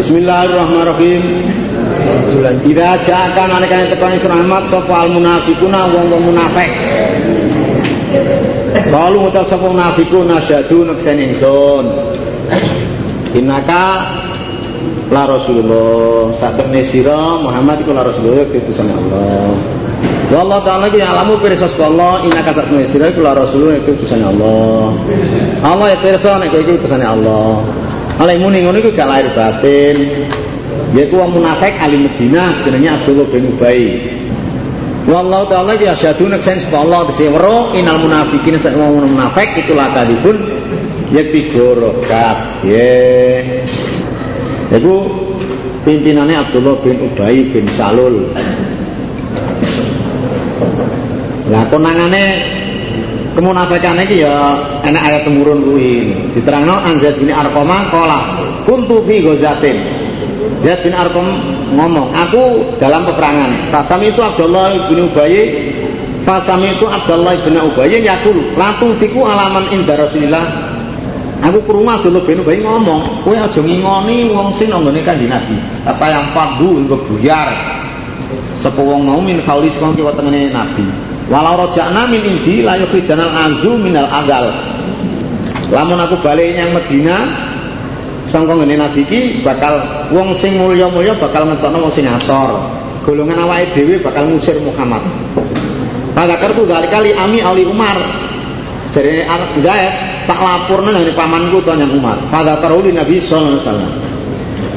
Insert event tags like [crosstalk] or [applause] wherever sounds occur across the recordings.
Bismillahirrahmanirrahim. Ida ja'aka nalikane teko ing rahmat sapa al munafiquna wong-wong munafik. Kalu ngucap sapa munafiqun nasyadu nekseni ingsun. Innaka la Rasulullah. Saktemene sira Muhammad iku la Rasulullah diutusane Allah. Wallahu ta'ala ki alamu pirsa sapa Allah innaka saktemene sira iku la Rasulullah diutusane Allah. Allah ya pirsa nek kowe iku Allah. Oleh muni ngono iku gak lahir batin. Yaiku wong munafik ahli Madinah jenenge Abdullah bin Ubay. Wallahu ta'ala ya asyhadu neksen sapa Allah disewro inal munafikin sak wong munafik iku lakadipun yakti gorokat. Ye. Iku pimpinannya Abdullah bin Ubay bin Salul. Lah konangane kemunafikan iki ya enak ayat temurun kuwi. Diterangno Anzad bin Arqamah qala kuntu fi ghazatin. Zaid bin Arqam ngomong, aku dalam peperangan. Fasam itu Abdullah bin Ubay Fasam itu Abdullah bin Ubay yakul latu fiku alaman inda Rasulillah. Aku ke rumah Abdullah bin Ubay ngomong, kowe aja ngingoni wong sing nggone Kanjeng Nabi. Apa yang fadu engko buyar. Sapa wong mau min kauli sing kiwa Nabi. Walau rojakna min indi la yukhrijanal azu minal agal. Lamun aku balik yang Medina sangka ngene Nabi iki bakal wong sing mulya-mulya bakal ngetokno wong sing asor. Golongan dhewe bakal ngusir Muhammad. Pada dari kali Ami Ali Umar. Jadi Zaid tak laporna dari pamanku to yang Umar. Pada taruli Nabi sallallahu alaihi wasallam.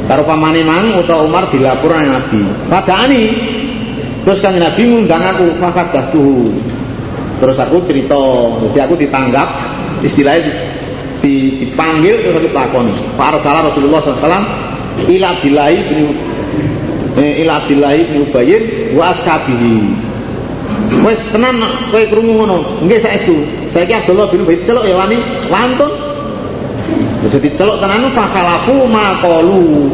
Karo pamane mang utawa Umar dilaporkan Nabi. Pada ani Terus kan Nabi ngundang aku fakat tuh. Terus aku cerita, jadi aku ditanggap, istilahnya di, dipanggil terus dilakoni. Para salah Rasulullah SAW ila bilahi bin eh, ila bilahi bin Ubayyin wa askabihi. Wes tenan kowe krungu ngono. Nggih saestu. Saiki Abdullah bin Ubay celuk ya wani wantun. Jadi celuk tenan fakalafu maqalu.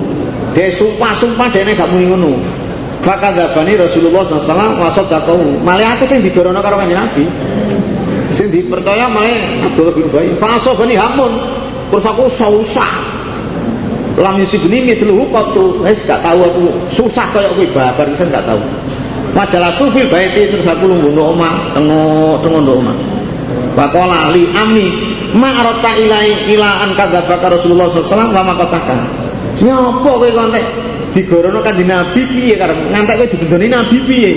Dia sumpah-sumpah dia gak muni ngono. Maka gabani Rasulullah SAW wasot dakau. Malah aku sing digorono karo kanjeng Nabi. Sing dipercaya malah Abdullah bin Ubay. Faso bani Hamun. Terus aku susah. Lam yusibni mithluhu qattu. Wis gak tahu aku susah kayak kowe babar saya gak tahu. Majalah sufil baiti terus aku lungguh ndok omah, tengok tengok ndok omah. Faqala li ami ma arata ilai ila an kadzabaka Rasulullah SAW wa ma qataka. Nyopo kowe kontek digorono kanjeng Nabi piye karep? Ngantek kowe dibendoni Nabi piye?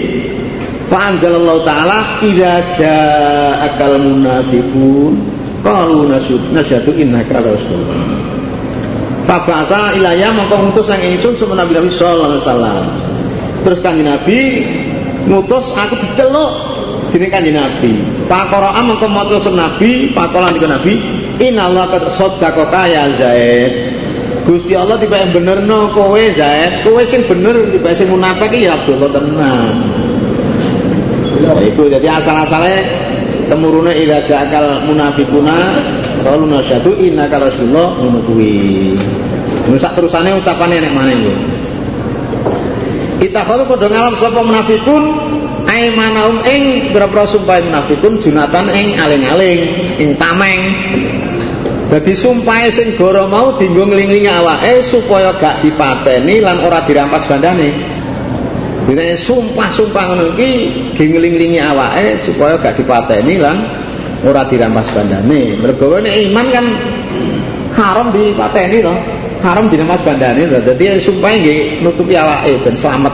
Fa anzalallahu taala idza ja'akal munafiqun qalu nasyhadu innaka rasulullah. Fa ba'sa ilayya mongko ngutus sang ingsun sapa Nabi Nabi sallallahu alaihi wasallam. Terus Nabi ngutus aku diceluk dene kanjeng Nabi. Faqara mongko maca Nabi faqala Nabi innallaha qad saddaqaka ya Zaid Gusti Allah tiba yang bener no kowe Zaid. Kowe sing bener tiba sing munafik ya Abdullah tenan itu jadi asal-asalnya temurune ila jakal munafikuna qalu nasyadu innaka rasulullah ngono kuwi. Sak terusane ucapane nek maneh kuwi kita kalau padha ngalam sapa munafikun? Aimanahum ing berapa sumpah munafikun junatan ing aling-aling ing tameng Dadi sumpahe sing goro mau dienggo nglinglingi awake supaya gak dipateni lan ora dirampas bandane. Dene sumpah-sumpah ngono iki nglinglingi awake supaya gak dipateni lan ora dirampas bandane. Mergo iman kan haram dipateni to. Haram dirampas bandane to. Dadi sumpahe nggih nutupi awake ben selamat.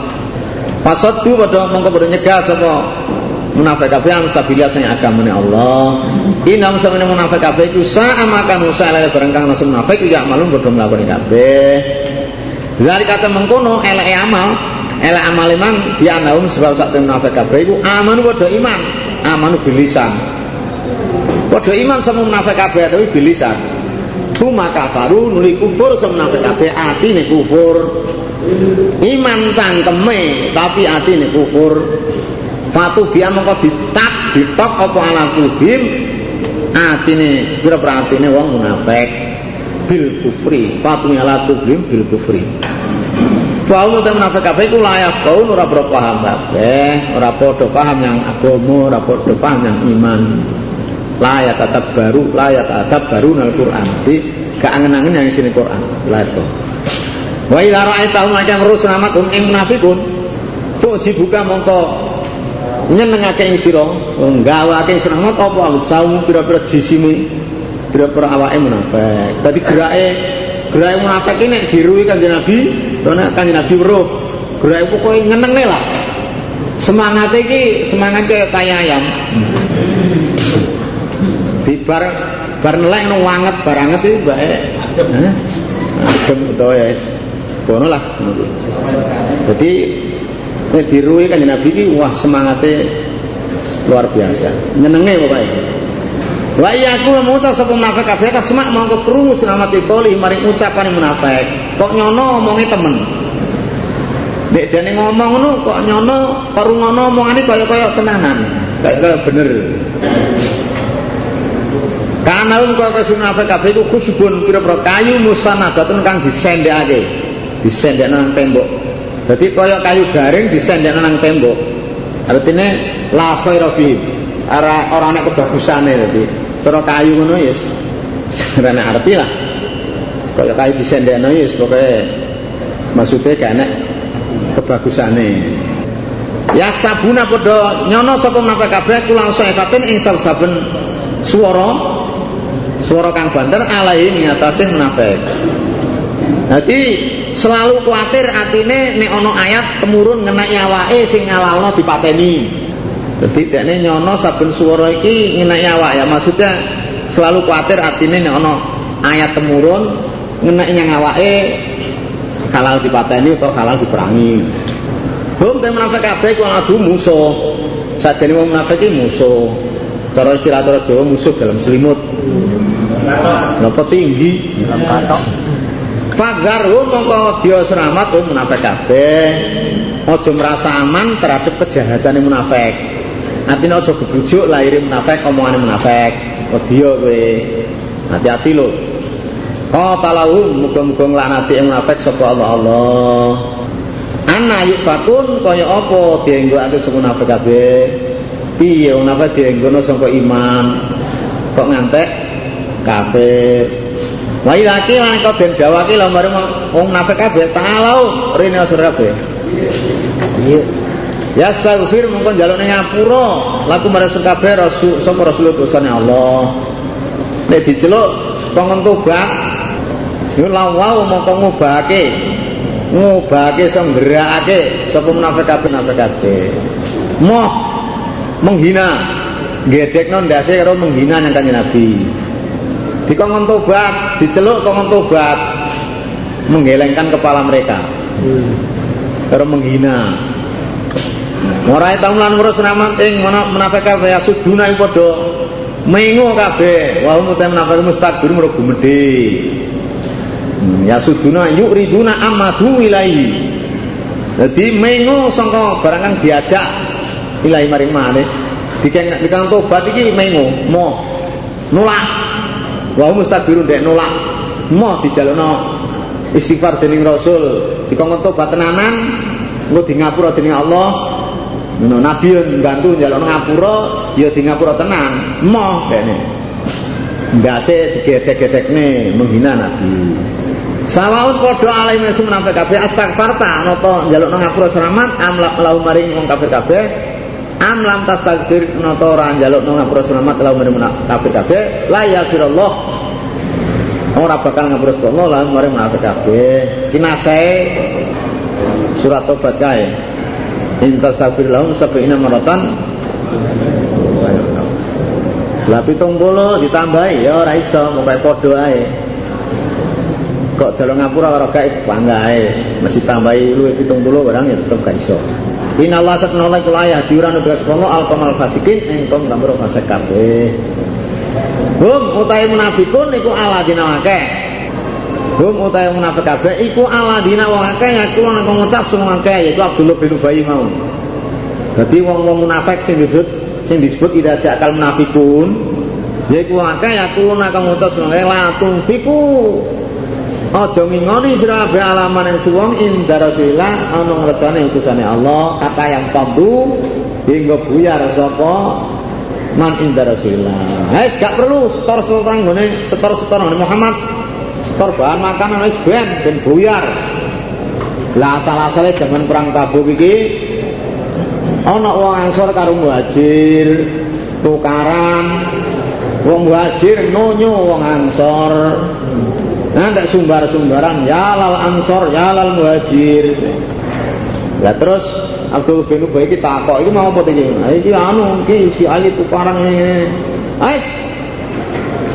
Pasadu padha mongko padha nyegah sapa munafik kabeh anu sabilillah sing agamane Allah. Inam samene munafik kabeh iku sa'a makan usaha lele barang kang nasu munafik ya malum padha nglakoni kabeh. Dari kata mengkono eleke amal, elek amal memang dia naum sebab sak munafik kabeh iku aman padha iman, aman bilisan. Padha iman sama munafik kabeh tapi bilisan. Cuma kafaru nuli kufur sama munafik kabeh atine kufur. Iman cangkeme tapi atine kufur. Fatu biya mengko dicap ditok apa ala kulbim atine pira-pira atine wong munafik bil kufri fatu ala kulbim bil kufri Bahwa te munafik kabeh iku layak kau ora paham kabeh, ora padha paham yang agama, ora padha paham yang iman. Layak tetap baru, layak tetap baru nang Quran. Jadi gak angen-angen yang sini Quran. Layak Wa idza ra'aitahum akam rusulamat hum ing munafiqun. Tuji buka mongko nyenengake ing sira, nggawake selamat apa saum pira-pira jisime, pira-pira awake munafik. Dadi gerake gerake munafik iki nek diruwi Kanjeng Nabi, nek Kanjeng Nabi weruh, gerake pokoke nyenengne lah. Semangat iki semangate kaya ayam. Di bar nelek no wanget baranget iki mbake. Hah? Adem utawa ya wis. Kono lah. Jadi nek diruwi Kanjeng Nabi iki wah semangate luar biasa. Nyenenge pokoknya. Wa iyaku mengucap sapa munafik kabeh kasmak mongko krungu selamat kali maring ucapane munafik. Kok nyono omonge temen. Nek dene ngomong ngono kok nyono perungono omongane kaya-kaya tenanan. Kaya-kaya bener. Kanaun kok kesunafik kabeh iku khusbun pira-pira kayu musanadatun kang disendekake. Disendekno nang tembok. Dadi kaya kayu garing disendekno nang tembok. Artine la khaira fi. Ora ora ana kebagusane dadi. Cara kayu ngono ya yes. [laughs] ora ana arti lah. Kaya kayu disendekno ya yes, pokoke maksudnya gak enak kebagusane. Ya sabuna padha nyono sapa menapa kabeh kula saefatin ing saben swara swara kang banter alai ngatasi munafik. Jadi selalu kuatir atine nek ana ayat temurun ngenai awake sing ngalalno dipateni. Jadi dekne nyono saben swara iki ngenai awak ya maksudnya selalu kuatir atine nek ana ayat temurun ngenai nyang awake halal dipateni atau halal diperangi. Hum te munafik kabeh ku adu musuh. Sajane wong munafik iki musuh. Cara istilah cara Jawa musuh dalam selimut. Napa tinggi? Dalam katok. Fagarhum mongko dia selamat hum munafik kabeh. Aja merasa aman terhadap kejahatan munafik. Artinya aja gebujuk lahir munafik, omongane munafik. Dia kowe. Hati-hati lho. Qatalahum muga-muga nglanati ing munafik sapa Allah Allah. Ana yufakun kaya apa dienggokake sapa munafik kabeh? Piye munafik dienggono saka iman? Kok ngantek kafir. Wa idza qila kau den dawake lha mari wong munafik kabeh ta'alau rene sira kabeh. Iya. Ya astaghfir mongko njalukne ngapura laku marang kabeh rasul sapa rasul dosane Allah. Nek diceluk kongon tobat Iku lawau mongko ngubahake. Ngubahake iso nggerakake sapa munafik kabeh munafik kabeh. Moh menghina. Gedekno ndase karo menghina nang Kanjeng Nabi. Dikongkon tobat, diceluk kongkon tobat. Menggelengkan kepala mereka. Karo menghina. Ora tau lan ngurus nama ing munafik kabeh asuduna ing padha mengo kabeh. Wa hum munafik mustakbir mergo gumedhe. ya suduna yuriduna amadu ilaihi jadi mengo sangka barang kang diajak ilahi maring maneh dikang tobat iki mengo mo nolak wa mustabirun dek nolak. Mo dijalukno istighfar dening rasul. Dikongkon tobat tenanan engko di ngapura dening Allah. Ngono nabi yo mbantu njalukno ngapura ya di ngapura tenan. Mo dene ndase digedek-gedekne menghina nabi. Sawaun padha alaih mesu munafik kabeh astagfarta nata njalukno ngapura selamat am lahu maring wong kafir kabeh am lam tastagfir nata ora njalukno ngapura selamat lahu maring kafir kabeh. La yaghfirullah ora bakal ngapura Allah lahu maring munafik kabeh. Kinasae surat tobat kae. In tasafir lahum sab'ina maratan. Lah pitung puluh ditambahi. Ya ora iso pokoke padha ae. Kok jalan ngapura karo gaib bangga ae. Masih tambahi luwih 70 barang ya tetep gak iso Inallah satnallah iku layah diuran udah sekolah alkomal fasikin engkong gambar fasik kabeh Hum utai munafikun iku ala dina akeh. Hum utai munafik kabeh iku ala dina wong akeh yaku nang ngucap semua akeh yaiku Abdullah bin Ubay mau. Dadi wong-wong munafik sing disebut sing disebut ida jakal munafikun yaiku akeh yaku nang ngucap semua akeh la Aja ngingoni sira be alaman yang suwong inda Rasulillah ana ngersane utusane Allah kata yang pambu hingga buyar sapa man inda Rasulillah. Wis gak perlu setor-setor nggone setor-setor nggone Muhammad. Setor bahan makanan wis ben ben buyar. Lah asal-asale zaman perang Tabuk iki ana wong Ansor karo Muhajir tukaran wong Muhajir nonyo wong Ansor nanti sumbar-sumbaran ya lal Ansor ya lal Muhajir ya terus Abdul bin Ubay iki takok iki mau apa iki iki anu iki si Ali tukaran ini Ais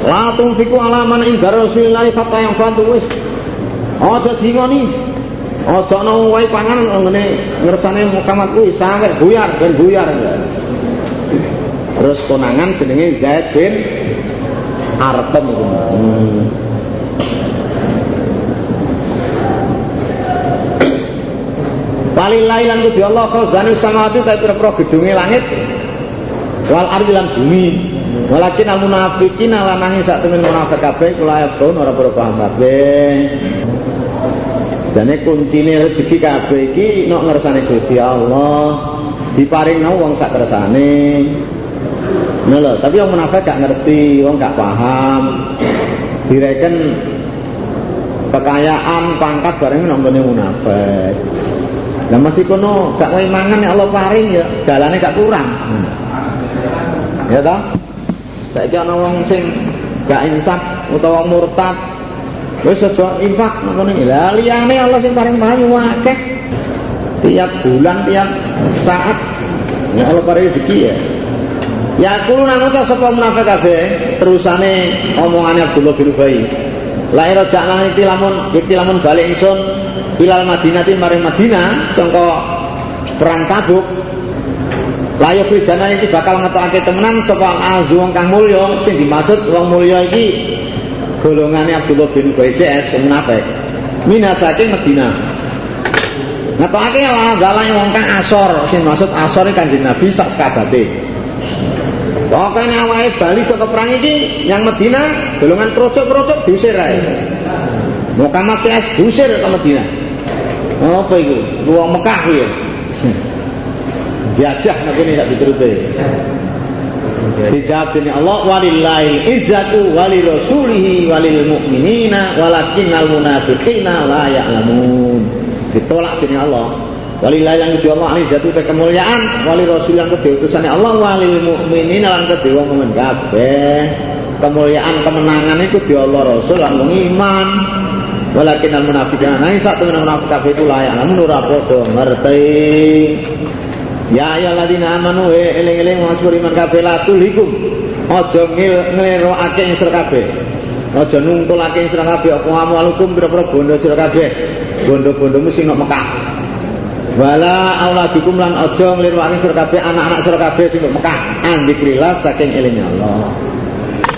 La tunfiku ala man inda Rasulillah kata yang bantu wis. Aja dingoni. Aja ana wae panganan ngene ngersane Muhammad kuwi sampe buyar ben buyar. Terus konangan jenenge Zaid bin iku. Hmm. Walillahi lan kudu Allah khazanus samawati ta pira gedunge langit wal ardi lan bumi Walakin al munafikin ala nangis sak temen munafik kabeh kula ayatun ora perlu paham kabeh. Jane kuncine rezeki kabeh iki nek ngersane Gusti Allah. Diparingno wong sak kersane. Nah tapi wong munafik gak ngerti, wong gak paham. Direken kekayaan pangkat bareng nambane munafik. Lah masih kono gak wae mangan ya Allah paring ya dalane gak kurang. Ya toh? Saiki ana wong sing gak insaf utawa murtad. Wis aja infak ngono iki. Lah liyane Allah sing paling payu akeh. Tiap bulan, tiap saat ya Allah paring rezeki ya. Ya kulo nang ucap sapa munafik kabeh terusane omongane Abdullah bin Ubay. La ira jaklan iki lamun iki lamun balik ingsun ilal Madinah maring Madinah sangka perang Tabuk Layu frijana iki bakal ngetokake temenan sapa azu wong kang mulya sing dimaksud wong mulya iki golongane Abdullah bin Qais munafik. Mina saking Madinah. Ngetokake dalan wong kang asor sing maksud asor iki Kanjeng Nabi sak sekabate. Pokoknya awake Bali saka perang iki yang Medina golongan procok-procok diusir ae. Muhammad CS diusir ke Medina. Apa itu? Wong Mekah kuwi. [laughs] jajah ini tak dituruti dijawab ini Allah walillahi izzatu wali rasulihi walil mu'minina walakinnal munafiqina la ya'lamun ditolak ini Allah walillahi yang kedua Allah izzatu te kemuliaan wali rasul yang kedua utusannya Allah. Walil mu'minina yang kedua mu'min. Kabeh. Kemuliaan kemenangan itu di Allah rasul yang iman walakin al munafiqina. Nah satu munafik kabeh itu layak. Namun ora ngerti. Ya ayyuhalladzina amanu e eling-eling wasbur iman kabeh la tulikum. Aja nglirokake ing sira kabeh. Aja nungkulake ing sira kabeh. Apa amwalukum pira-pira bondo sira kabeh. Bondo-bondomu sing nok Mekah. Wala auladukum lan aja nglirokake sira kabeh anak-anak sira kabeh sing Mekah. Andikrillah saking eling Allah.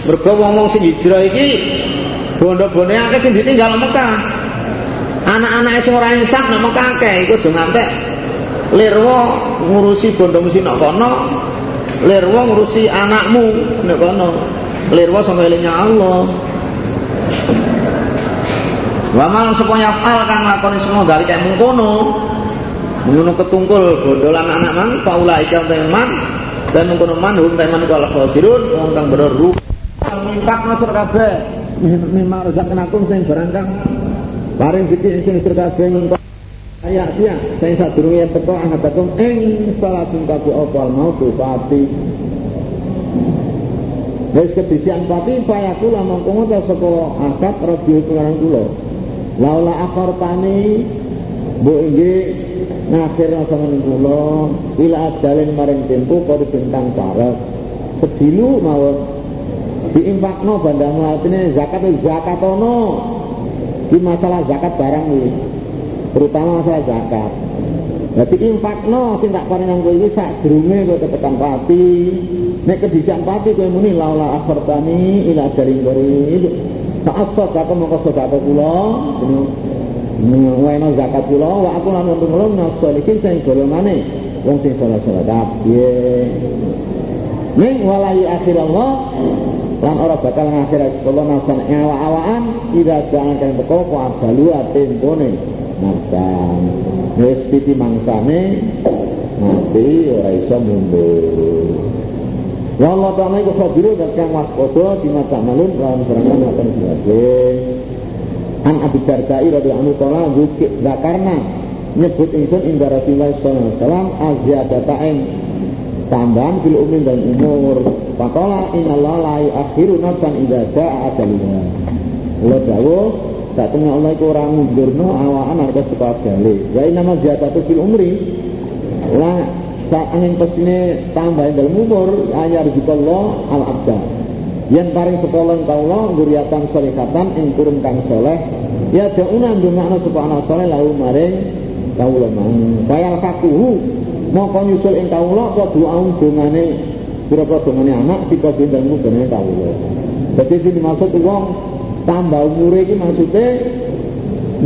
Mergo wong-wong sing hijrah iki bondo-bondo akeh sing ditinggal Mekah. Anak-anake sing ora insaf nang Mekah akeh iku aja ngantek lirwa ngurusi bondo mesti nak kono lirwa ngurusi anakmu nek kono lirwa sama elinnya Allah wa mal seponya al kang lakoni semua dari kayak mengkono mengono ketungkul bondolan anak man paula ikan teman dan mengkono man hum teman kalau khosirun wong kang bereru mintak masuk kabeh. Mimma razaqnakum sing barang kang paring dikit sing kabeh Ayat dia, saya sadurunge teko angkatakum ing salatun kabu opal mau pati. Wis kedisian pati payaku lah mongko ngono saka akad radio pengarang kula. Laula tani bu inggih ngakhir sama kula ila adalin maring tempo kode bintang parek. Sedilu mawon diimpakno bandang ini zakat zakat ono. Di masalah zakat barang iki terutama masalah zakat Jadi infakno sing tak paring nang kowe iki sak durunge kowe tekan pati. Nek kedisian pati kowe muni laula akhirtani ila jaring qarib. Ta'assad aku mongko sedekah kula Wena zakat kula wa aku lan untung kula nasolikin sing golongane wong sing salah-salah kabeh. Ning walai akhir Allah lan ora bakal ngakhirat kula nafsan nyawa-awaan ira jangan kan teko kok abalu atempone makan wis piti mangsane mati ora iso mundur. Wallah ta'ala iku khabiru dan kang waspada di mata malun lawan serangan akan sebagai An Abi Dardai radhiyallahu anhu kala zukik zakarna nyebut ingsun inda Rasulullah sallallahu alaihi wasallam aziyadata ing tambahan fil umur dan umur. Faqala innallaha la yu'akhiru nafsan idza jaa ajaluha. Allah dawuh Satune Allah iku ora ngundurno awakan arep saka ajale. Wa inna ma ziyadatu fil umri. Lah sak angin pestine tambah dalam umur anyar Allah al abda. Yang paring sepolong kaulah guriatan solehatan ing kurun kang soleh ya dauna ndongakno sapa ana soleh lahu maring kawula mang. Kaya fakuhu moko nyusul ing kawula apa doaung dongane pira-pira dongane anak kita bindangmu dongane kawula. Dadi sing dimaksud wong tambah umure iki maksude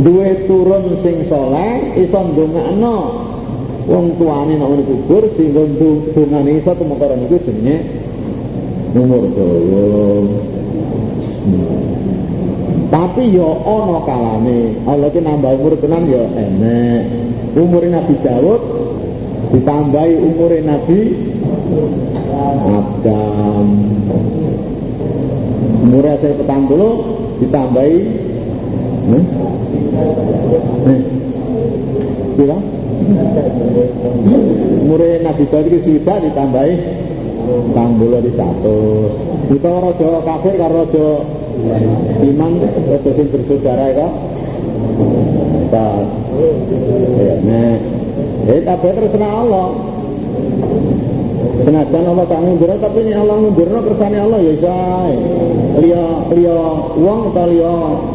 duwe turun sing saleh iso ndongakno wong tuane nek kubur sehingga dongane iso tumekara niku jenenge umur dawa. Tapi ya ana kalane Allah ki nambah umur tenan ya enek. Umur Nabi Daud ditambahi umur Nabi Adam. Umurnya saya petang dulu ditambahi hmm? Hmm. Kira? Umurnya Nabi Daud itu sudah ditambahi Tang dulu di satu. Kita rojo kafir karo rojo iman rojo sing bersaudara itu. Pas. Ya, nah. Jadi kabeh terus Allah. Senajan Allah tak ngundur tapi ini Allah ngundur kersane Allah ya say. Liya liya uang atau liya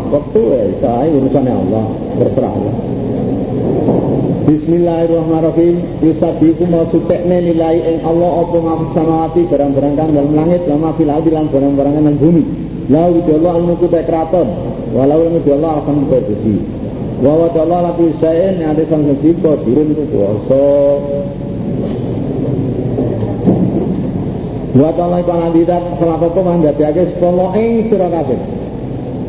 waktu ya say urusannya Allah terserah Allah. Bismillahirrahmanirrahim Yusabiku mau sucekne nilai ing Allah apa ngafis samawati barang-barang kang dalam langit lama fil ardi lan barang-barang nang bumi. La Allah al mulku ta kraton walau ilmu Allah akan berdiri. Wa wa Allah la fi syai'in ada sang sing dirun itu kuwasa. Wa ta'ala iku lan didat salah apa mandhatake sepolo ing sira kabeh.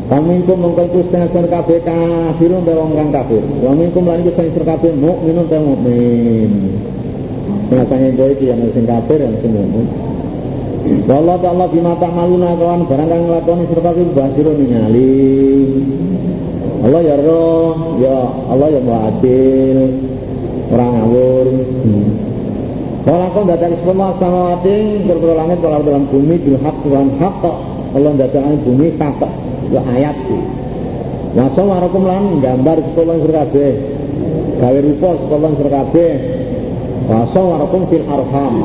Pamingkum mengkon setengah sen kabeh kafirun ta wong kang kafir. Wa minkum lan iku ta mukmin. Rasane dhewe iki yang sing kafir yang sing mukmin. Wallahu ta'ala bima ta'maluna kawan barang kang nglakoni sira kabeh basiro ningali. Allah ya roh, ya Allah ya adil. Orang ngawur. Kalau kau datang semua sama wating berpuluh langit kalau dalam bumi bil hak Tuhan hak Allah datang bumi kata ya ayat sih. Nah warakum lan gambar sekolah surkabe gawe rupa sekolah surkabe. Wasa warakum fil arham.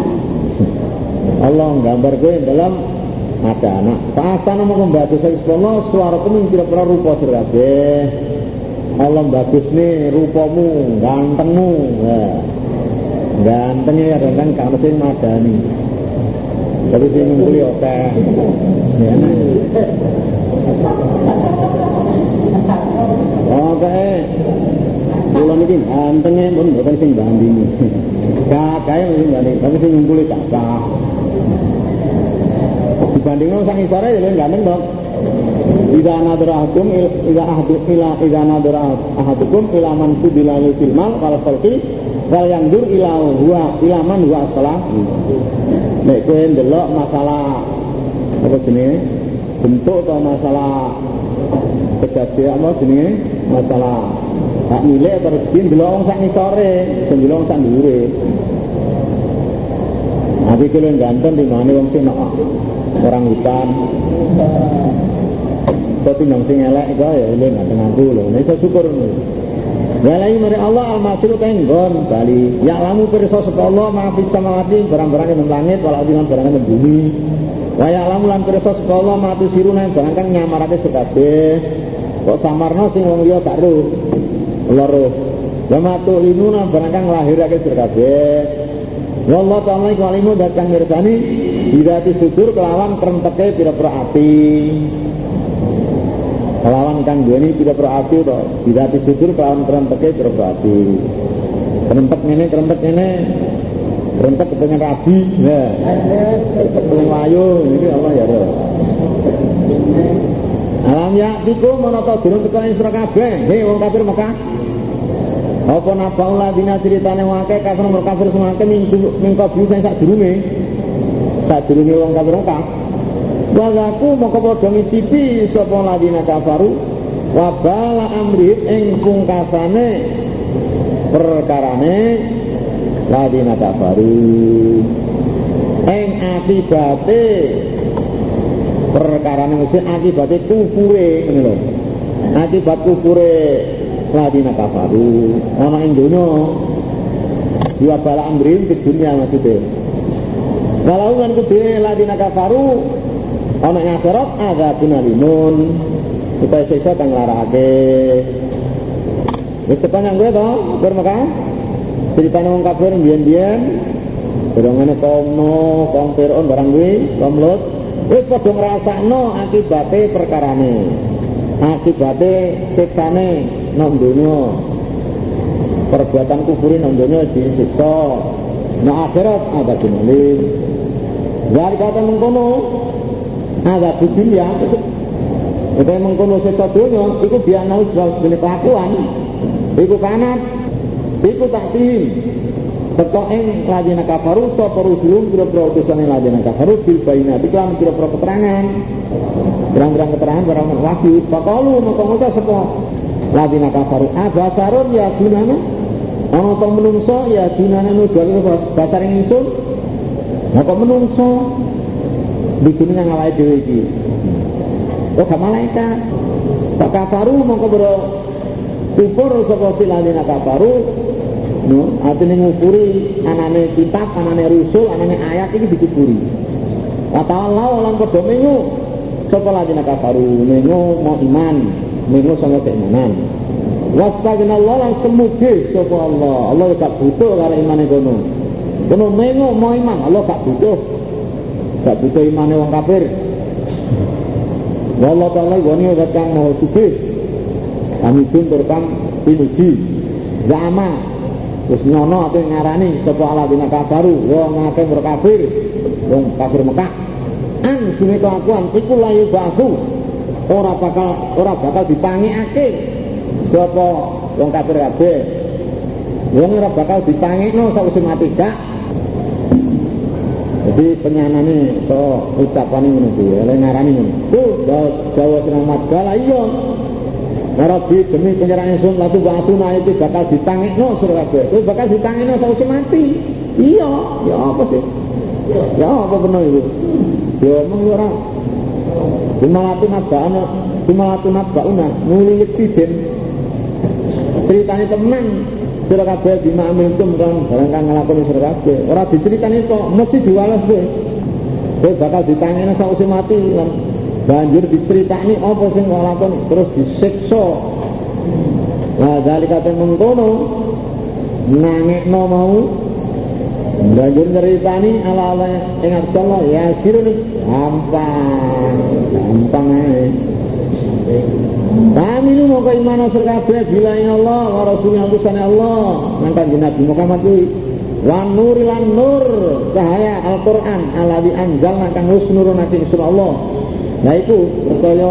Allah gambar gue dalam ada anak. Pasana mau membantu saya sekolah suaraku kira kira rupa surkabe. Allah bagus nih rupamu, gantengmu. Ya gantengnya ya kan kalau sing madani tapi sing oke ya [laughs] oke Kulo niki gantengnya pun bukan sing banding. Kakake sing banding, tapi sing ngumpuli kakak. Dibandingno sang isore ya ganteng dong. Ida nadarahakum ila ahdu ila ida nadarahakum ila man fudila fil mal wal khalqi wal yang dur ila huwa ilaman huwa setelah nek kowe ndelok masalah apa jenenge bentuk atau masalah kejadian apa jenenge masalah hak milik atau rezeki ndelok wong sak ngisore sing ndelok wong sak Tapi kalau ganteng di mana wong sing orang hutan. Tapi nang sing elek itu ya ini ganteng aku loh. Ini saya syukur. Walai mari Allah al-masiru tenggon bali. Ya lamu pirsa sapa Allah maafis samawati barang-barang yang langit walau dengan barang yang bumi. Wa ya lamu lan pirsa sapa Allah maatu siruna barang kang nyamarake sekabeh. Kok samarno sing wong liya gak ro. Loro. Wa matu linuna barang kang lahirake sekabeh. Wallahu ta'ala iku alimu datang mirsani Bidati sudur kelawan kerenteke pira-pira api kelawan kang duweni pira-pira ati to didati syukur kelawan kerempeke pira-pira ati kerempek ngene kerempek ngene kerempek kepengen rabi ya. Kepengen wayu ini Allah ya roh alam ya tiku menata durung teko ing sira kabeh. He wong kafir Mekah. Apa nabaul ladina ceritane wake kafir nomor kafir semangke mingko biu sing sak durunge. Sak durunge wong kafir Mekah. Maka padha ngicipi sapa ladina kafaru. Wabala amri ing pungkasane perkarane ladina kafaru ing akibate perkarane mesti akibate kufure ngene lho. Akibat kufure ladina kafaru ana ing donya dua bala amrin ke dunia maksudnya. Kalau kan kudu ladina kafaru ana ing akhirat ada kunalimun supaya siksa kang larakake wis tekan gue to bermaka ceritane wong kafir biyen-biyen Dorongane kaum no, kaum Fir'aun barang kuwi, kaum Lut, wis padha ngrasakno akibate perkarane. Akibate siksane nang donya. Perbuatan kufur nang donya disiksa. Nah akhirat ada kembali. Jadi kata mengkono ada dunia itu mengkono siksa donya itu dianau sebagai kelakuan. Iku kanat, iku takdim, Teko ing ladina kafaru sapa rusulun kira-kira utusane ladina kafaru bil bainati kan kira-kira keterangan. Berang-berang keterangan barang wahyu. Faqalu maka ngucap sapa ladina kafaru abasarun ya gunana ana to menungso ya gunana nudal basar ingsun. Maka menungso di dunia awake dhewe iki. Oh malaikat. Tak kafaru maka bro kufur sapa siladina kafaru no artinya ngukuri anane kitab anane rusul anane ayat ini dikuburi Allah lan padha menyu sapa ladina kafaru menyu mau iman menyu sama keimanan. Wastagna Allah lan semuge sapa Allah. Allah gak butuh karo imane kono. Kono menyu mau iman Allah gak butuh. Gak butuh imane wong kafir. Wallah ta'ala goni kang mau sugih kami pun berkam pinuji. Zama. Terus nyono apa ngarani sapa aladina kafaru wong akeh berkafir wong kafir Mekah. An sune kelakuan iku layu bahu ora bakal ora bakal dipangekake sapa wong kafir kabeh? Wong ora bakal dipangekno sakwise mati gak jadi penyanane so ucapane ngono kuwi oleh ngarani ngono. Tuh Jawa Jawa mat gala iya Rabbi demi penyerahan sun latu ba'atuna itu bakal ditangekno suruh kabeh. Itu bakal ditangekno sausi mati. Iya, ya apa sih? Ya apa benar itu? Ya omong ora. Dimalatu nabba'ana, dimalatu nabba'una, nulilik tiden. Ceritanya teman, suruh kabeh bima amiltum kan barang kang nglakoni suruh kabeh. Ora diceritani kok mesti diwales kowe. Kowe bakal ditangekno sausi mati lan banjur diceritani apa sing nglakoni terus disiksa. Nah dari kata mengkono. Nangekno mau. Banjur nyeritani ala ala ing Allah ya sirun gampang gampang kami lu mau keimanan sekabeh bila Allah wa rasulnya utusan Allah. Nangkan Nabi Muhammad kuwi. Wan nur lan nur. Cahaya Al-Qur'an alladzi anzalna kang wis nurunake Allah Nah itu percaya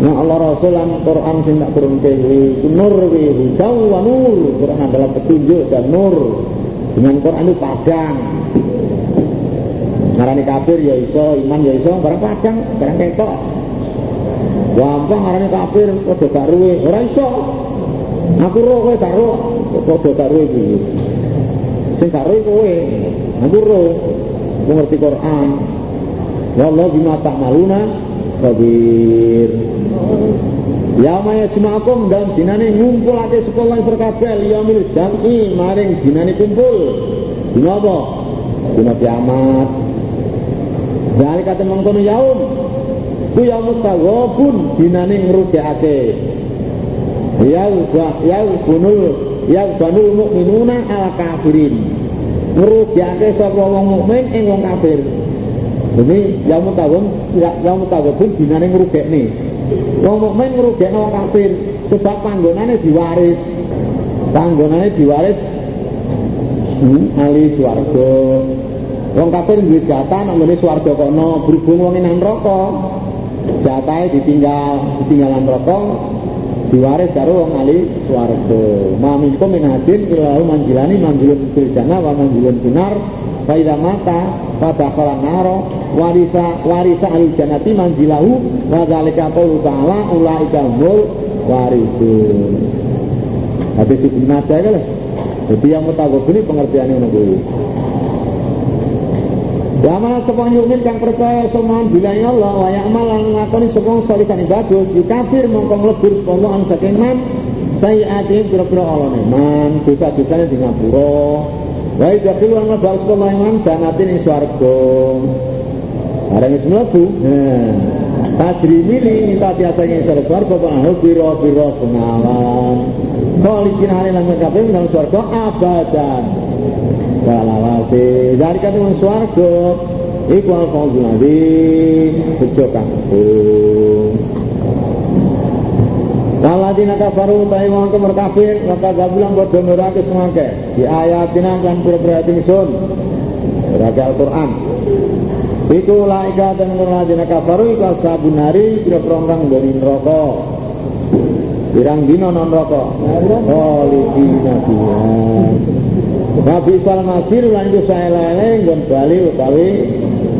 Nah Allah Rasul dan Quran sing turun ke itu nur kuwi wa nur. Quran adalah petunjuk dan nur. Dengan Quran itu padang. Ngarani kafir ya iso, iman ya iso, barang padang, barang ketok. Gampang ngarani kafir padha gak ruwe, ora iso. Aku roh kowe gak roh, gak ruwe iki. Sing gak kowe. Aku roh, ngerti Quran, Wallahu bima ta'maluna khabir. Yauma yajma'akum dan dinane ngumpulake sekolah berkabel yaumil jam'i maring dinane kumpul. Dina apa? Dina kiamat. Dari kata mengkono yaum ku yaumut taghabun dinane ngrugekake. Ya ya bunul ya banul mukminuna al kafirin. Ngrugekake sapa wong mukmin ing wong kafir. Ini yang mutawun, yang mutawun pun dinane nih. Wong mukmin ngerugek wong kafir, sebab panggonane diwaris. Panggonane diwaris hmm, ali swarga. Wong kafir duwe jatah nang ngene swarga kono, berhubung wong nang neraka. Jatahe ditinggal, ditinggalan neraka diwaris karo wong ali swarga. Mamikum min hadin ilahu manjilani manjilun fil jannah wa manjilun finar. Fa mata pada kolam naro warisa warisa al jannati manjilahu wa zalika qawlu ta'ala ulaika hum warisun Hadis Ibnu Majah kan Jadi yang mutagobili pengertiannya ngono kuwi. Ya mana sepon yumin kang percaya semohon bila Allah wa ya'mal lan ngakoni sepon salikan bagus dikafir mongko mlebur sepon an saking man sayiati pira-pira Allah man dosa-dosane di ngapura. Wa idakil lan mlebu sepon man jannati ning swarga Barang wis mlebu nah Tajri mili minta biasanya isar swarga Bahu biro biro pengawan Kholikin hari lan kabeh nang swarga abadan. Salawasi dari kata wong swarga iku al fawzul azim bejo kampung. Waladina kafaru ta'i wong kemur kafir maka gabulang padha nurake semangke di ayatina kan pura-pura ingsun Berarti Al-Qur'an Iku laika dan waladina kafaru iku ashabun hari kira-kira dari neraka Pirang dino non rokok Khalidina fiha Nabi sal masir lan iku sae lele nggon bali utawi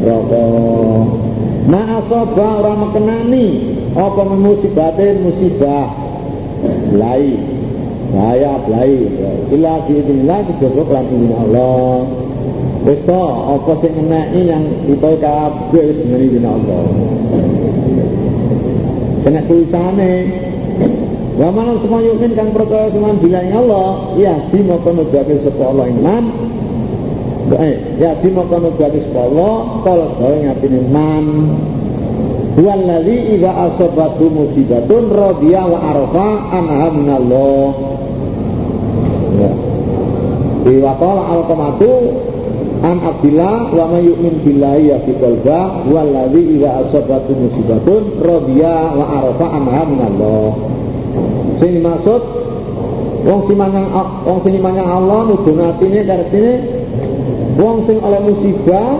rokok. Ma asaba ora mekenani apa musibate musibah lai. Saya blai. Ila biidznillah kejaba lan Allah. Wis apa sing eneki yang kita kabeh dengan izin Allah. Kena tulisane Wa semua yukin kang percaya cuman bilang Allah, ya di maka nuduhake sapa Allah iman. Eh, ya di maka nuduhake sapa Allah, kalau gawe ngapine man. Wallazi idza asabatu musibatun radiya wa arafa anha minallah. Ya. Di waqala al-qamatu an Abdillah wa may yu'min billahi ya fi qalba wallazi idza asabatu musibatun radiya wa arafa anha minallah. Sing dimaksud wong sing manyang wong sing manyang Allah nudung atine kartine wong sing oleh musibah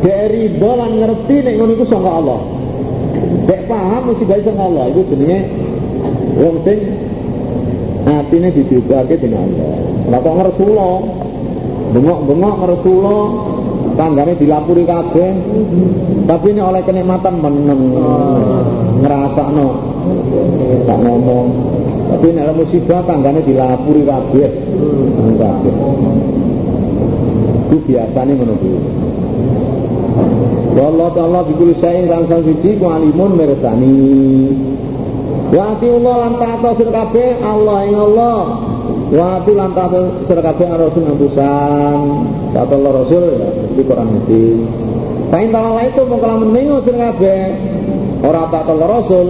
dari lan ngerti nek ngono iku sangka Allah. Dek paham musibah sangka Allah iku jenenge wong sing atine didiubake dening Allah. Lah kok ngersula bengok-bengok ngersula tanggane dilapuri kabeh. Tapi ini oleh kenikmatan meneng ngerasakno. Tak ngomong. Tapi nek musibah tanggane dilapuri kabeh. Kabeh. Itu biasanya menunggu Allah ta'ala bikul syai'in dan sang suci ku alimun meresani Wa ati Allah lan ta'ata kabeh Allah ing Allah Wa ati lan ta'ata sir kabeh Rasul ngapusan Ta'ata Allah Rasul ya di Quran itu Pain ta'ala itu mengkala menengo sir kabeh Ora ta'ata Allah Rasul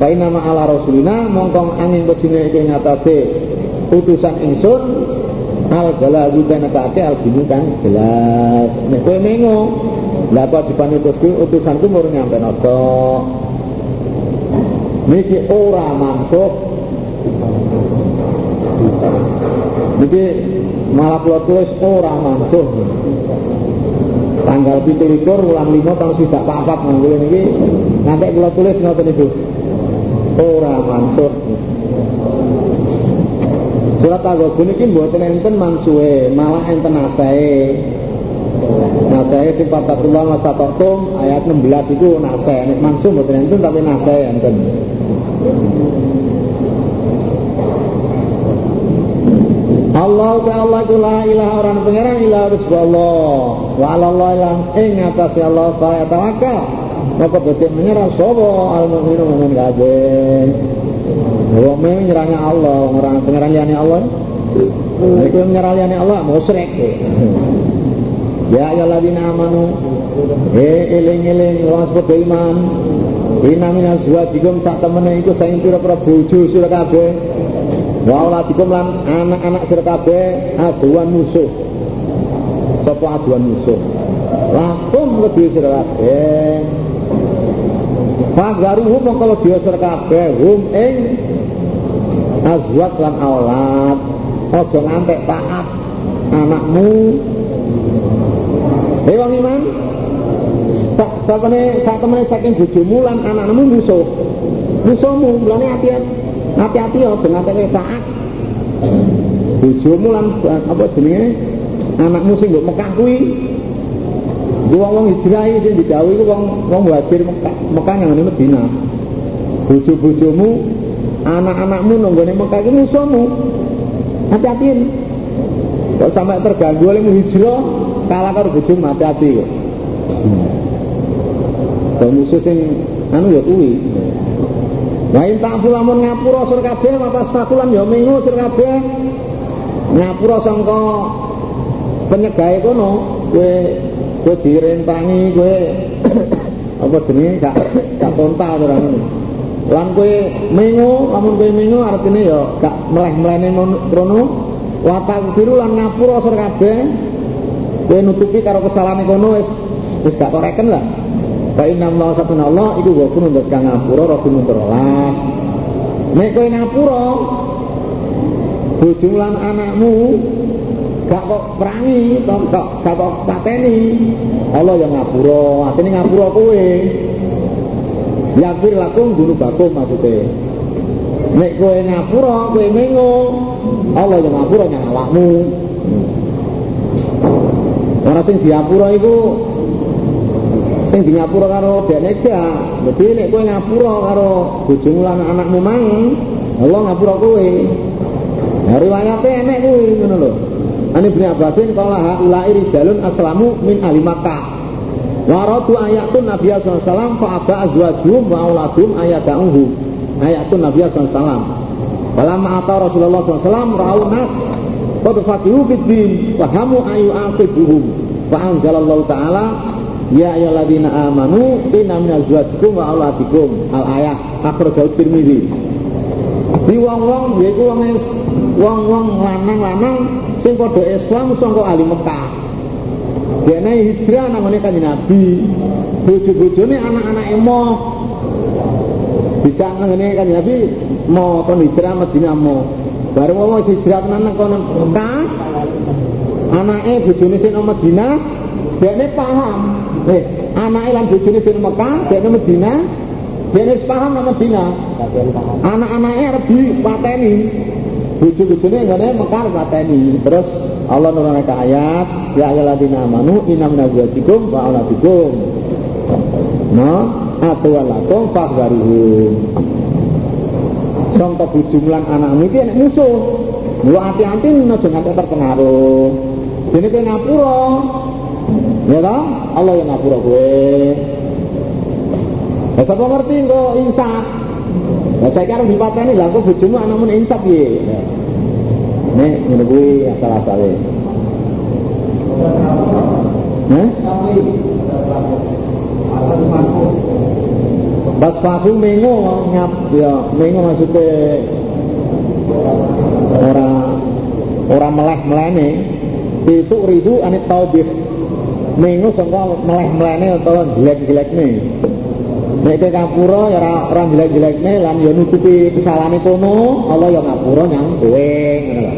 Pain nama ala Rasulina mongkong angin ke sini iki ngatasi utusan ingsun al bala juga nekake al bini kan jelas. Nek kowe mengo lah kewajiban utusku utusanku murni nyampe noto niki ora mansuh niki malah kula tulis ora mansuh tanggal 17 bulan 5 tahun sidak papat mangkule niki nanti kula tulis ngoten niku ora mansuh Surat Al-Ghabun ini buatan enten mansuhe, malah enten asae. Nasae sing patatullah masatatum ayat 16 itu nasae. Nek mansuh buatan enten tapi nasae enten. Allah ta Allah ku la ilaha orang pangeran ilah rizku Allah wa ala Allah ilah ing atase Allah fa tawakkal maka betul menyerah sapa al mukminu mukmin kabeh. Wong menyerahnya Allah orang pangeran liyane Allah. Iku menyerah liyane Allah musyrik. Ya ayyuhalladzina amanu eh eling-eling wong padha iman Ina minal zuwajikum sak temene iku saing pira-pira bojo sira kabeh wa lan anak-anak sira kabeh aduan musuh sapa aduan musuh lakum kedue sira kabeh Fagaruhu mongko dia sira kabeh hum ing azwat lan aulad aja ngantek taat anakmu Hei wong iman sak temene saking bojomu lan anakmu musuh musuhmu mulane hati-hati hati-hati jangan sampai taat bojomu lan apa jenenge anakmu sing mbok Mekah kuwi wong wong hijrah sing didhawuhi ku wong wong muhajir Mekah Mekah nang Madinah bojo-bojomu anak-anakmu nonggone Mekah iki musuhmu. Hati-hatiin. Kok sampai terganggu oleh hijrah kalah karo bojomu hati-hati kok. Hmm. musuh sing anu ya kuwi. Wa in ta'fu lamun ngapura sur kabeh matas fakulan ya mengu sur kabeh. Ngapura sangka penyegahe kono kowe kowe direntangi kowe [coughs] apa jenenge gak gak kontal ora ngono. Lan kowe mengu, lamun kowe mengu artine ya gak meleh-melene krono watak biru lan ngapura sur kabeh. Kowe nutupi karo kesalahan kono wis wis gak koreken lah. Fa Allah satuna Allah iku ghafur untuk kang ngapura rahim terolas. Nek kowe ngapura bojomu lan anakmu gak kok perangi, kok gak kok pateni. Allah yang ngapura, artine ngapura kowe. Yakfir lakum dunubakum maksudnya. Nek kowe ngapura, kowe mengo, Allah yang ngapura nyang awakmu. Ora sing diapura iku sing di ngapura karo dekne gak. Dadi nek kowe ngapura karo bojomu lan anakmu mang, Allah ngapura kowe. Nah, riwayate enek kuwi ngono lho. Ani Ibnu Abbasin qala haula'i rijalun aslamu min ahli Makkah. Wa radu ayatun Nabi sallallahu alaihi wasallam fa aba azwajuhum wa auladum. Ayatun Nabi sallallahu alaihi wasallam. Falamma Rasulullah sallallahu alaihi wasallam nas qad fatihu bid din fahamu ayu aqibuhum. Fa anzalallahu ta'ala Ya ayyuhalladzina amanu inna min azwajikum wa auladikum al ayat akhrajahu Tirmizi. Di wong-wong yaiku wong wong-wong lanang-lanang sing padha Islam sangka ahli Mekah. Dene hijrah nang ngene Kanjeng Nabi. Bojo-bojone anak-anak emo. Bisa ngene Kanjeng Nabi mau kon hijrah Madinah mau. Bareng wong hijrah nang kono Mekah. Anake bojone sing nang Madinah, dene paham Eh, anak lan bojone sing Mekah, dekne Medina, dekne paham nang Medina. Anak-anake arep dipateni. Bojo-bojone ngene Mekah pateni. Terus Allah nurunkan ayat, ya ayyuhalladzina amanu inna minazwajikum wa auladikum. Nah, atwalakum fakhbaruhum. Contoh bujum lan anakmu iki enek musuh. Lu hati-hati aja nganti terpengaruh. Dene kowe ngapura, Ya toh? Allah yang ngapura gue. Ya sapa ngerti kok insaf. Ya saya kira dipateni lah kok bojomu anakmu insaf piye. Nek ngene kuwi asal-asale. Hah? Bas faku mengo ngap ya mengo maksudnya orang orang meleh melene itu ribu anit taubih Minggu sangka meleh-melehne utawa jelek-jelekne. Nek kowe kapura ya ora ora jelek-jelekne lan ya nutupi kesalahane kono, Allah ya ngapura nyang kowe ngono lho.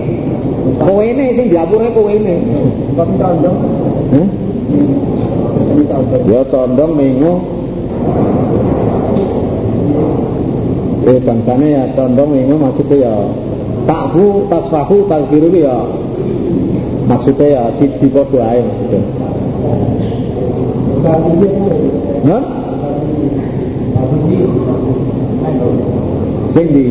Kowe ne sing diapura kowe ne. Kok condong? Hah? Ya condong minggu Eh bangsane ya condong minggu maksudnya ya takhu tasfahu takfiru ya maksudnya ya siji padha ae maksudnya. Hah? Sing di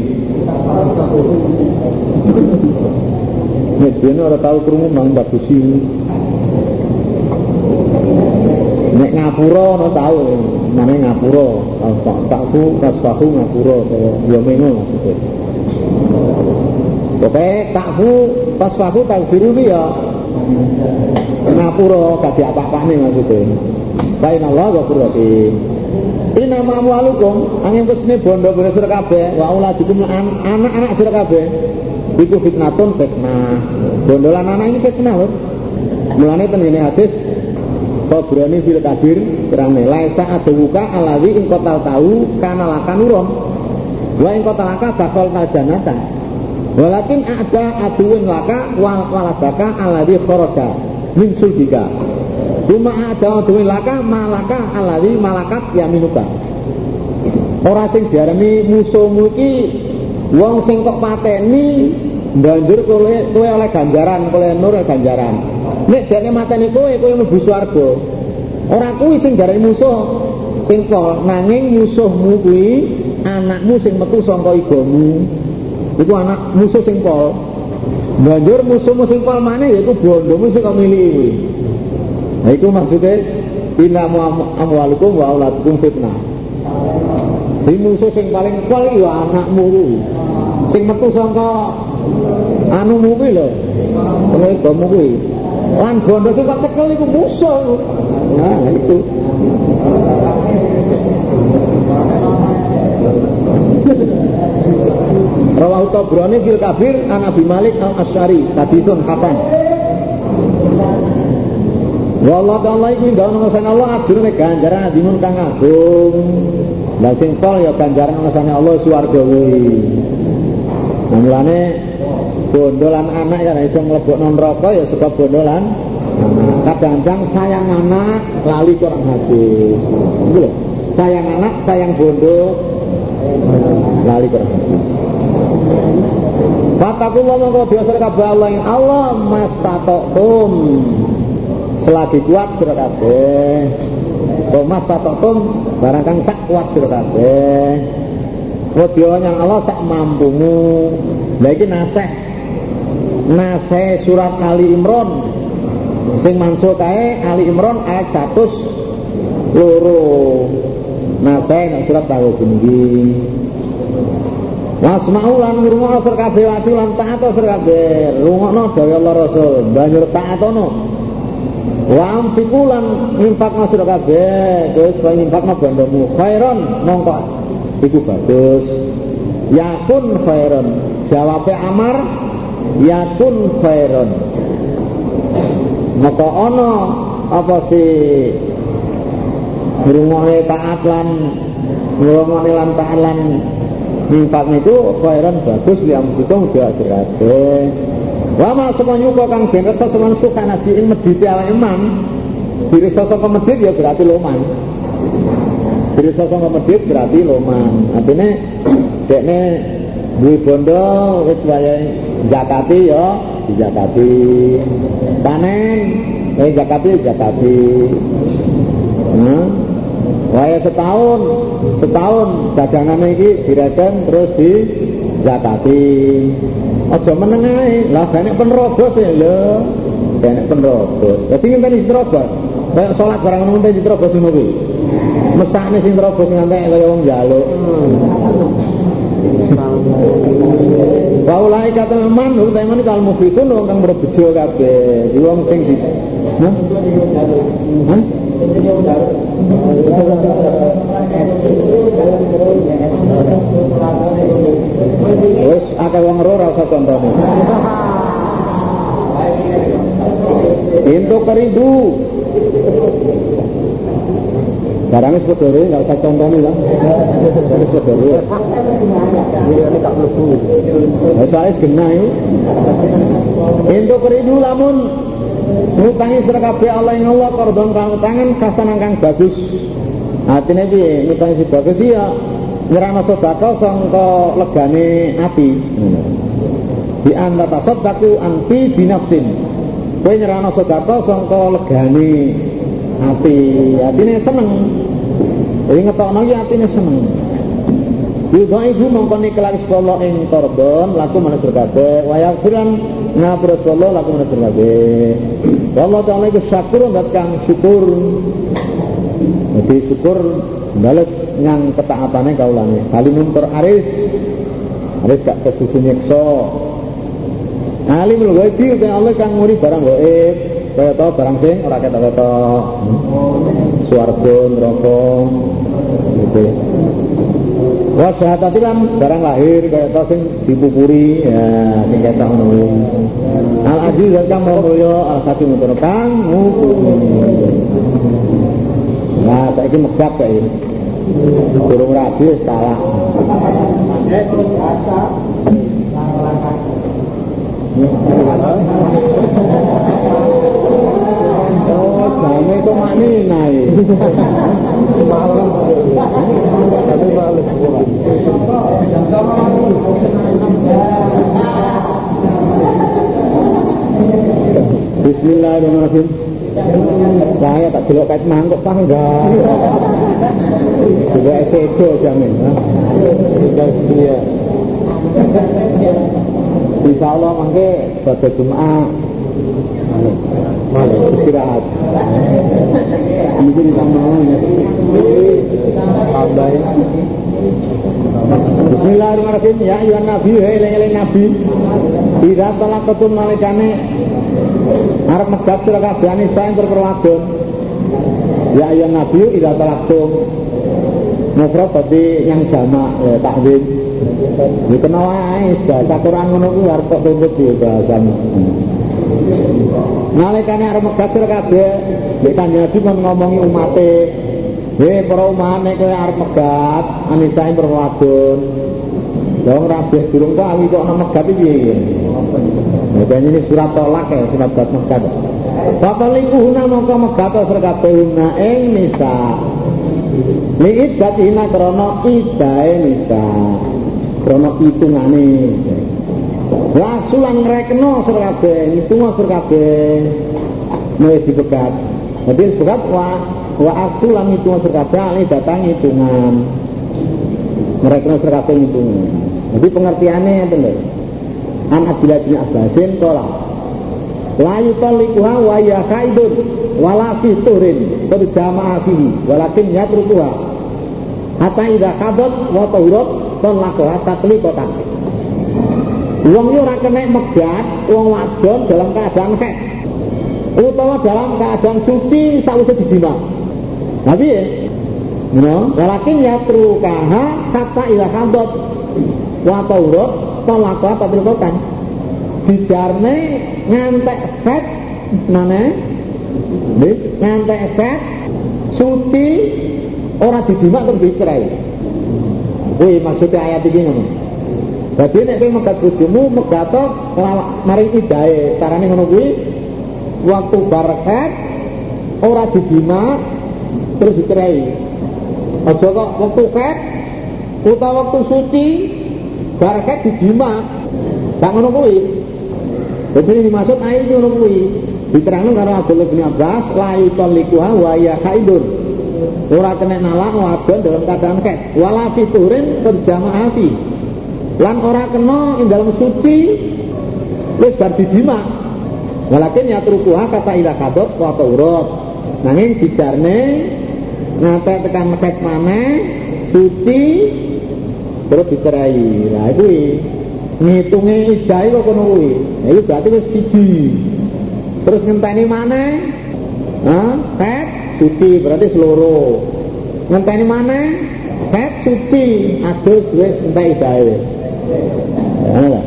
Nek dene ora tau krungu mang bagusi. Nek ngapura ora tau, mane ngapura. Tak takku kasfahu ngapura kaya yo mengo maksudnya. Oke, takfu pasfahu takfiru ya ngapura gak apa-apane maksudnya. Bain Allah ghafur rahim. Ina ma'amwalukum angin kusne bondo bondo sira kabeh wa auladukum anak-anak sira kabeh iku fitnatun fitnah. Bondo lan anak ini fitnah lho. Mulane ten ngene hadis Qabrani fil kabir terane laisa aduka alawi ing kotal tahu kana lakan urum. Wa ing kotal laka bakal tajanata. Walakin ada aduun laka wal waladaka alawi kharaja min sulbika. Cuma ada duwe laka malaka alawi malakat ya minuka. Ora sing diarani musuhmu iki wong sing kok pateni banjur kowe kowe oleh ganjaran, kowe nur ganjaran. Nek dene mateni kowe kowe mlebu swarga. Ora kuwi sing diarani musuh sing kok nanging musuhmu kuwi anakmu sing metu saka ibumu iku anak musuh sing pol banjur musuhmu sing pol maneh yaiku bondomu sing kok miliki nah iku maksudnya inna amwalukum wa auladukum fitnah. Di musuh sing paling pol ya anakmu sing metu saka anu kuwi lho. Sing ibumu kuwi lan bondo sing kok cekel iku musuh nah itu. Rawahu Tabrani fil Kabir an Malik al Asy'ari haditsun hasan. Wa Allah ta'ala iku gawe nang Allah ajrune ganjaran adimun kang agung. Lah sing pol ya ganjaran nang Allah swarga kuwi. Mulane bondolan anak ya iso mlebokno neraka ya sebab bondolan kadang-kadang sayang anak lali kurang hati. Gitu Sayang anak, sayang bondo lali kurang hati. Fatakullah mongko biasa kabeh Allah Allah mas tatokum selagi kuat sira kabeh. Kok mas tatokum barang kang sak kuat sira kabeh. Wedya yang Allah sak mampumu. Lah iki naseh. Naseh surat Ali Imran sing mansuh kae Ali Imran ayat 100 loro. Naseh nek surat tahu tinggi. Wasma'u lan ngrungokno sir kabeh wati lan taat sir kabeh. Rungokno dawuh Allah Rasul, banjur taatono. Wa amfiku lan infakno sir kabeh, terus kowe infakno bandamu khairon mongko iku bagus. Yakun khairon. Jawabe Amar yakun khairon. Maka ana apa sih ngrungokne taat lan ngrungokne lan taat lan itu khairan bagus li amsikum doa sirate. Wa ma semuanya kok kang ben rasa semen suka nasi ing medhite awake imam. Diri sosok medhit ya berarti loman. Diri sosok medhit berarti loman. Artinya dekne duwe bondo wis wayahe zakati ya dijakati. Panen eh zakati zakati. Nah, Waya setahun, setahun dagangan ini direken terus di zakati. Aja meneng ae. Lah banyak penerobos ya lho. Banyak penerobos. Dadi ngenteni diterobos. Kayak salat barang ngono ngenteni diterobos ngono kuwi. Mesakne sing terobos ngantek kaya wong njaluk. Wa ulai kata man utai man kal mufikun wong kang berbejo kabeh. Di wong sing di? Hah? Wis akeh wong ora usah contone. Into keridu. Barang wis padha enggak usah contone lah. Wis padha Ini tak. Wis wis genah Into keridu lamun ngutangi sira kabeh Allah ing Allah kordon kang utangan kasanan kang bagus. Atine piye? Ngutangi si bagus ya nyerana sedekah sangka legane ati. Di anta tasaddaqu anti binafsin. Kowe nyerana sedekah sangka legane ati. Atine seneng. Jadi ngetokno iki atine seneng. Yuda ibu mengkoni kelakis Allah ing kordon laku manusia kabeh wayak firan ngapura Allah laku manusia kabeh Allah Ta'ala itu syakur dan kang syukur jadi syukur bales ngang ketaatannya kaulane halimun tur aris aris gak kesusu nyekso alim lho ghaibi utai Allah kang muri barang gaib kaya tau barang sing ora ketok-ketok suarga neraka gitu Wah syahadat kan barang lahir kayak tau sing dipupuri ya sing ketok ngono. Al aziz kang mulya al hakim tur kang Nah, saiki megap kae. Durung rabi salah. Oh, jame kok maknina iki. Bismillahirrahmanirrahim. Saya tak delok kait mangkok pangga. Juga sedo jamin. Iya. Insya Allah mangke pada Jumat istirahat. Mungkin mau ya. Tambah Bismillahirrahmanirrahim. Ya ayuhan nabi, hei eling nabi. Ida tolak ketun nalikane arep megat sira kabeh anisa ing perwadon. Ya ayuhan nabi, ida tolak tum. Mufrad tapi yang jamak ya tahwil. Iki kena wae, bahasa Quran ngono kuwi arep tuntut ya bahasamu. Nalikane arep megat sira kabeh, nek kanjeng Nabi ngomongi umate, Hei para umat nek kowe arep megat anisae perwadon. Dong rabih durung kali kok ana megat iki? Ya ini surat tolak ya, surat buat megat. Bapak lingkuhuna mongko megat serkabehuna ing nisa. Liit batina krono idae nisa. Krono hitungane. Wasulan ngrekno sur kabeh, ngitung sur kabeh. Wis dipegat. Jadi dipegat wah wa asulan itu serkabeh datang hitungan. Mereka serkabeh hitungan jadi pengertiannya apa nih an Abdullah bin Abbasin kola la yutalikuha wa ya kaidun wala turin berjamaah fihi walakin yatrukuha. Hatta idha kadat wa tahurat takli kota Wong ini ora kena megat wong wadon dalam keadaan haid utawa dalam keadaan suci sausé dijima. Tapi ya, no, walakin ya trukaha kata ila kadot wa taurut tolakwa patrikokan dijarne ngantek fat mana ngantek fat suci orang didimak terus dicerai. Wih maksudnya ayat ngono. Jadi nek kowe megat bojomu megato maring idahe. Carane ngono kuwi waktu barakat ora didimak terus dicerai. Aja kok waktu kek utawa waktu suci barakat dijima. Gak ngono jadi ini dimaksud ayat ngono kuwi. Diterangkan karo Abdullah bin Abbas la yutalliquha wa ya haidun. Ora kena nalak wadon dalam keadaan kek wala fiturin berjamaah fi lan ora kena ing dalam suci wis bar dijima walakin ya trukuha kata ila kadot wa taurut nanging dijarne Nate tekan meket mana suci terus dicerai. Lah itu ngitungnya idai kok kono kuwi. Nah itu berarti wis siji. Terus ngenteni mana? Hah? Pet suci berarti seluruh. Ngenteni mana? Pet suci. Adus wis entek idai. Nah,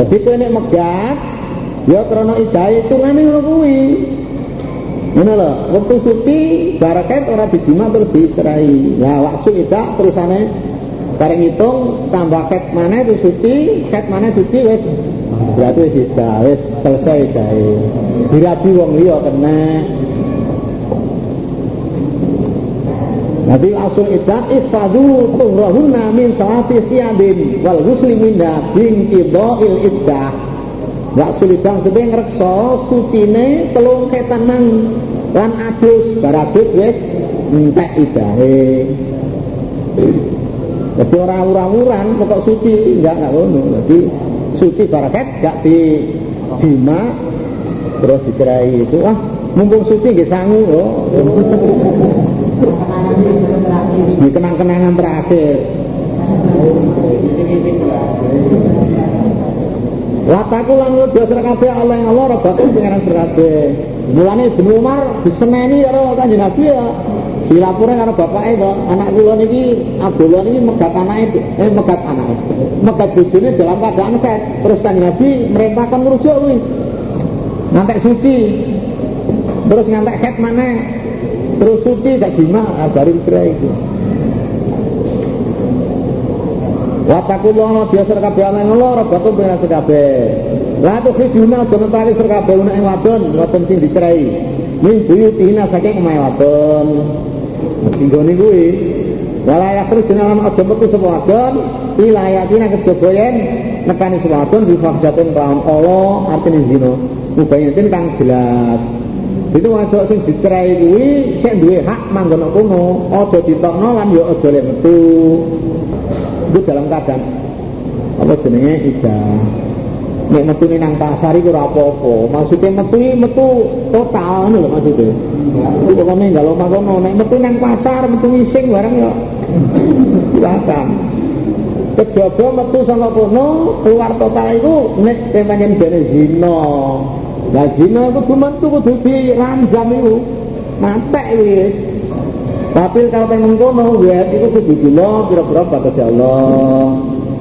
Jadi kowe nek megat ya krana idai hitungane ngono kuwi. Ini loh, waktu suci barakat orang dijima terus dicerai. Nah, waktu itu terusane bareng hitung tambah ket mana itu suci, ket mana suci wes berarti ida, wes selesai dai. Dirabi wong liya kena. Nabi asul idat ifadu tuhrahunna min salati siyadin wal husli minna bin il iddah Wak sulidang sedeng reksa sucine telung ketan mang lan adus baradus wis entek idahe. Jadi orang urang-uran pokok suci enggak enggak ngono. Jadi suci barakat enggak di jima terus dicerai itu ah mumpung suci nggih sangu loh. Ini kenang-kenangan terakhir. Wataku lan ngudya sira Allah yang Allah robaku pengeran sira kabeh. Mulane Ibnu Umar diseneni karo Kanjeng Nabi ya. Dilapore karo bapake to, anak kula niki Abdullah niki megat anake, eh megat anake. Megat bojone dalam keadaan set. Terus Kanjeng Nabi merintahkan merujuk. Ngantek suci. Terus ngantek het mana? Terus suci tak jima baru cerai itu. Watakullah biasa kabeh ana ngelor bakum pengen kabeh. Lah tuh khiduna aja ngentari sir kabeh ana ing wadon, wadon sing dicerai. Min buyutina saking omahe wadon. Tinggone kuwi wala yakhrujuna lan aja metu sapa wadon ila ayatina kejaba yen nekani sapa wadon bi fahsyatin kaum Allah artine zina mubayyatin kang jelas itu wadok sing dicerai kuwi sik duwe hak manggon kono aja ditokno lan yo aja lek metu. Itu dalam keadaan apa jenenge ida nek metu nang pasar iku ora apa-apa. Maksudnya metu metu total ngono lho maksudnya. Itu kene kalau makono nek metu nang pasar metu ngising barang ya. Silakan. Kejaba metu saka kono keluar total iku nek temanyen dene zina lah zina kudu metu kudu diranjam iku mantek wis tapi kalau pengen kono ya itu kudu dilo pira-pira batas Allah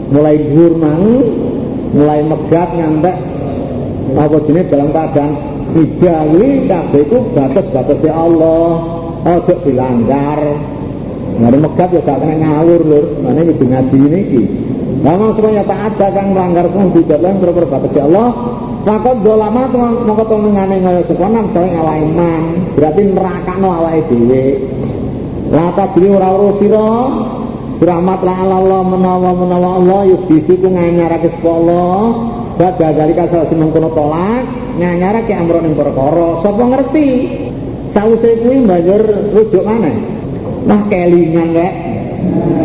mulai dhuwur mulai megat ngantek apa jenis dalam keadaan digawi kabeh itu batas-batasnya Allah ojo dilanggar Mari megat ya gak kena ngawur lur mana ini ngaji ini Memang semuanya tak ada kang melanggar pun tidak lain berapa batas Allah Fakot dolama tuh mau ketemu ngane ngoyo sekolah saya ngawai man berarti neraka no awai dewe Lata beli ora urusiro Rahmat la Allah menawa menawa Allah yuk bisi ku nganyarake Allah Badha dari kasal semengkono tolak nganyarake amron ing perkara. Sapa ngerti? Sause kuwi banjur rujuk mana nah kelingan rek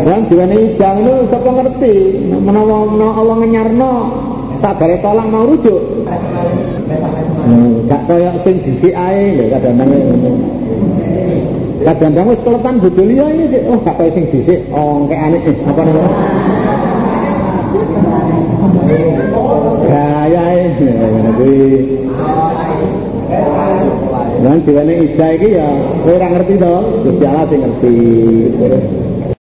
Lan diwane idang itu sapa ngerti? Menawa menawa Allah ngenyarno sabare tolak mau rujuk? Hmm, gak kaya sing dhisik ae lho kadang-kadang kadang-kadang wis kelepan bojo liya iki sik oh gak kaya sing dhisik ongkekane eh apa namanya? Gayae kuwi. Lan diwane ida iki ya kowe ora ngerti to, Gusti Allah sing ngerti.